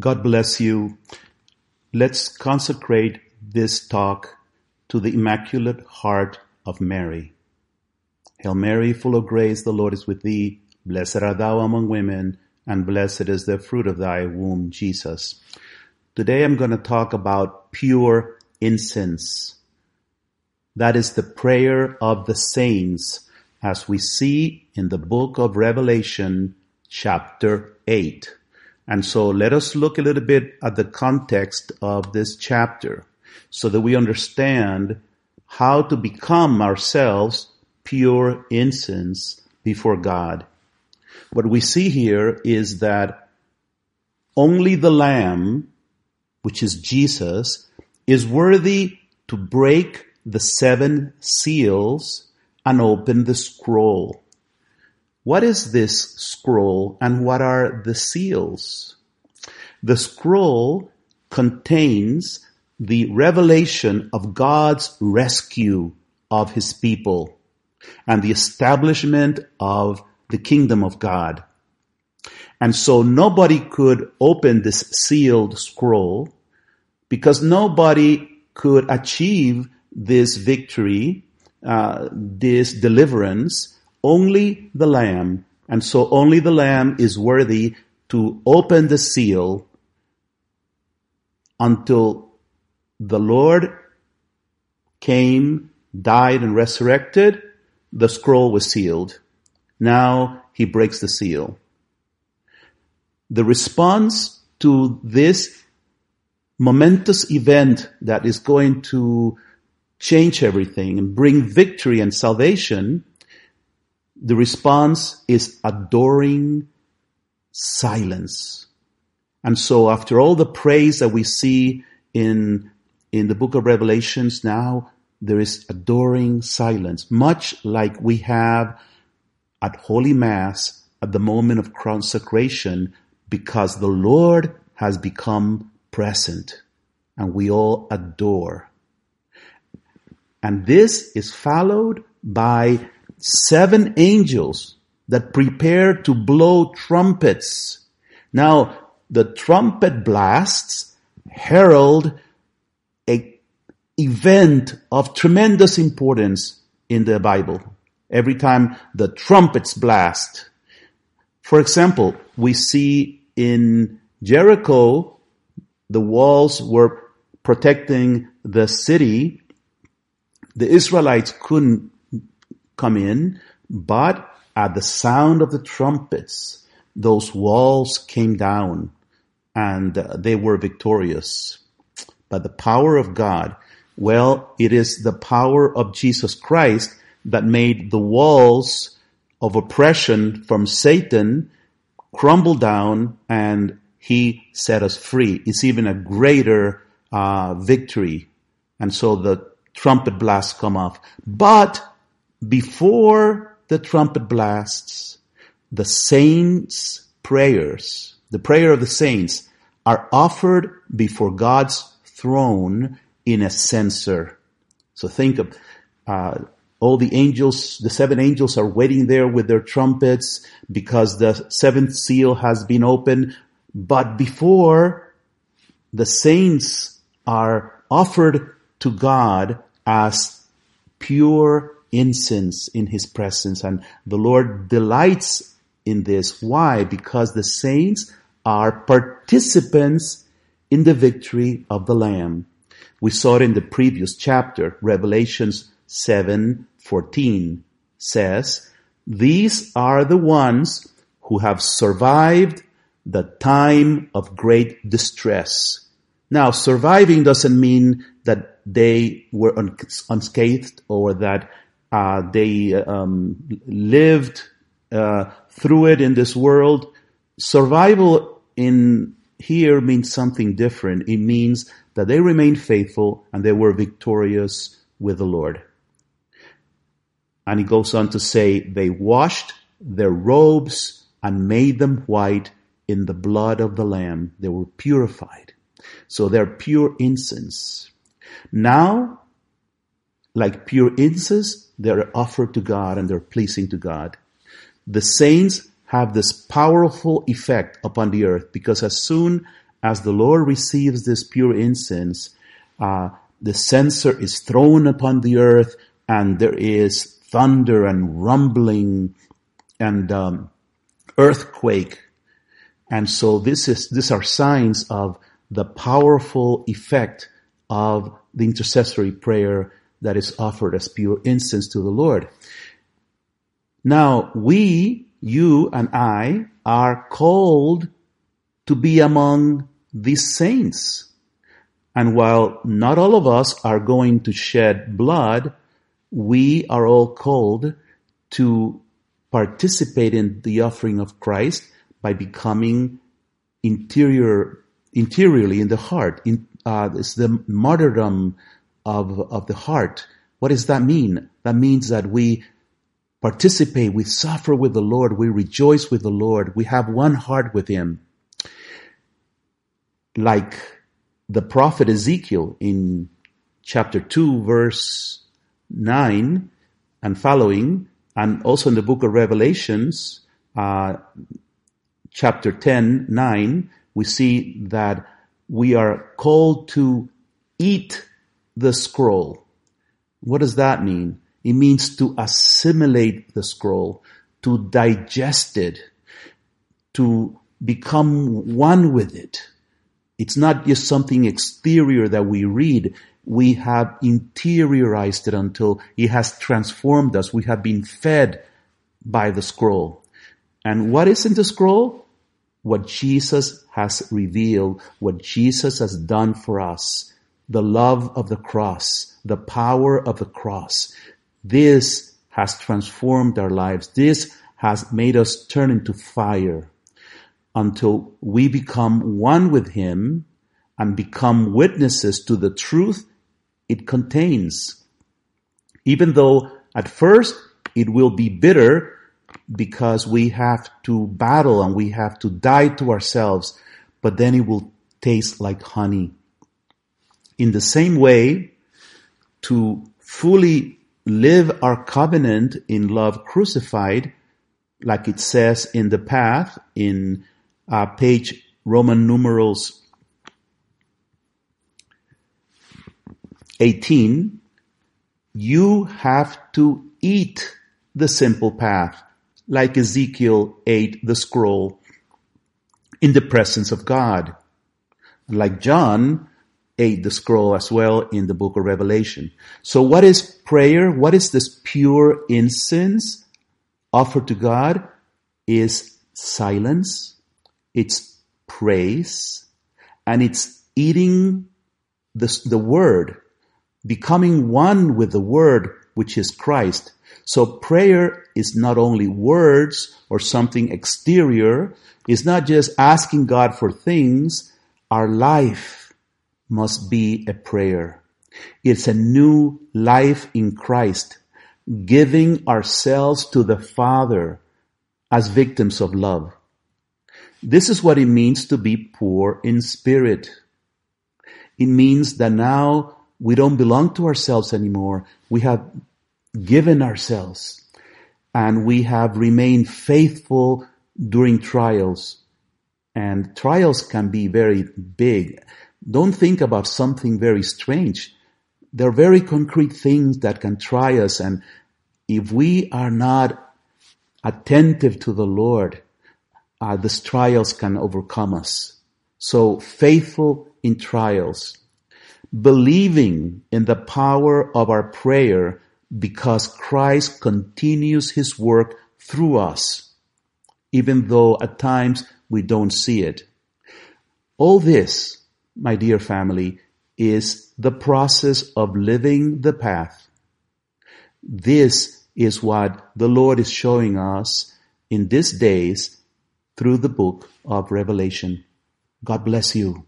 God bless you. Let's consecrate this talk to the Immaculate Heart of Mary. Hail Mary, full of grace, the Lord is with thee. Blessed art thou among women, and blessed is the fruit of thy womb, Jesus. Today I'm going to talk about pure incense. That is the prayer of the saints as we see in the book of Revelation chapter 8. And so let us look a little bit at the context of this chapter so that we understand how to become ourselves pure incense before God. What we see here is that only the Lamb, which is Jesus, is worthy to break the seven seals and open the scroll. What is this scroll and what are the seals? The scroll contains the revelation of God's rescue of his people and the establishment of the kingdom of God. And so nobody could open this sealed scroll because nobody could achieve this victory, uh, this deliverance only the Lamb, and so only the Lamb is worthy to open the seal until the Lord came, died, and resurrected. The scroll was sealed. Now he breaks the seal. The response to this momentous event that is going to change everything and bring victory and salvation the response is adoring silence. And so after all the praise that we see in, in the book of Revelations now, there is adoring silence, much like we have at Holy Mass at the moment of consecration, because the Lord has become present and we all adore. And this is followed by seven angels that prepare to blow trumpets. Now, the trumpet blasts herald a event of tremendous importance in the Bible. Every time the trumpets blast. For example, we see in Jericho, the walls were protecting the city. The Israelites couldn't come in, but at the sound of the trumpets, those walls came down and uh, they were victorious. But the power of God, well, it is the power of Jesus Christ that made the walls of oppression from Satan crumble down and he set us free. It's even a greater uh, victory. And so the trumpet blasts come off. But before the trumpet blasts, the saints' prayers, the prayer of the saints, are offered before God's throne in a censer. So think of uh, all the angels, the seven angels are waiting there with their trumpets because the seventh seal has been opened. But before the saints are offered to God as pure incense in his presence. And the Lord delights in this. Why? Because the saints are participants in the victory of the Lamb. We saw it in the previous chapter, Revelations 7, 14 says, these are the ones who have survived the time of great distress. Now, surviving doesn't mean that they were unscathed or that uh, they um, lived uh, through it in this world. Survival in here means something different. It means that they remained faithful and they were victorious with the Lord. And he goes on to say, they washed their robes and made them white in the blood of the Lamb. They were purified. So they're pure incense. Now, like pure incense, they're offered to God and they're pleasing to God. The saints have this powerful effect upon the earth because as soon as the Lord receives this pure incense, uh, the censer is thrown upon the earth and there is thunder and rumbling and um, earthquake. And so this is, these are signs of the powerful effect of the intercessory prayer that is offered as pure incense to the Lord. Now, we, you and I, are called to be among these saints. And while not all of us are going to shed blood, we are all called to participate in the offering of Christ by becoming interior, interiorly in the heart. In, uh, it's the martyrdom of, of the heart. What does that mean? That means that we participate, we suffer with the Lord, we rejoice with the Lord, we have one heart with Him. Like the prophet Ezekiel in chapter 2, verse 9 and following, and also in the book of Revelations, uh, chapter 10, 9, we see that we are called to eat the scroll. What does that mean? It means to assimilate the scroll, to digest it, to become one with it. It's not just something exterior that we read. We have interiorized it until it has transformed us. We have been fed by the scroll. And what is in the scroll? What Jesus has revealed, what Jesus has done for us, the love of the cross, the power of the cross. This has transformed our lives. This has made us turn into fire until we become one with Him and become witnesses to the truth it contains. Even though at first it will be bitter because we have to battle and we have to die to ourselves, but then it will taste like honey. In the same way, to fully live our covenant in love crucified, like it says in the path in uh, page Roman numerals 18, you have to eat the simple path, like Ezekiel ate the scroll in the presence of God. Like John ate the scroll as well in the book of Revelation. So what is prayer? What is this pure incense offered to God? Is silence, it's praise, and it's eating the, the word, becoming one with the word, which is Christ. So prayer is not only words or something exterior. It's not just asking God for things. Our life must be a prayer. It's a new life in Christ, giving ourselves to the Father as victims of love. This is what it means to be poor in spirit. It means that now we don't belong to ourselves anymore. We have given ourselves and we have remained faithful during trials. And trials can be very big. Don't think about something very strange. They're very concrete things that can try us. And if we are not attentive to the Lord, uh, these trials can overcome us. So faithful in trials, believing in the power of our prayer because Christ continues his work through us, even though at times we don't see it. All this, my dear family, is the process of living the path. This is what the Lord is showing us in these days through the book of Revelation. God bless you.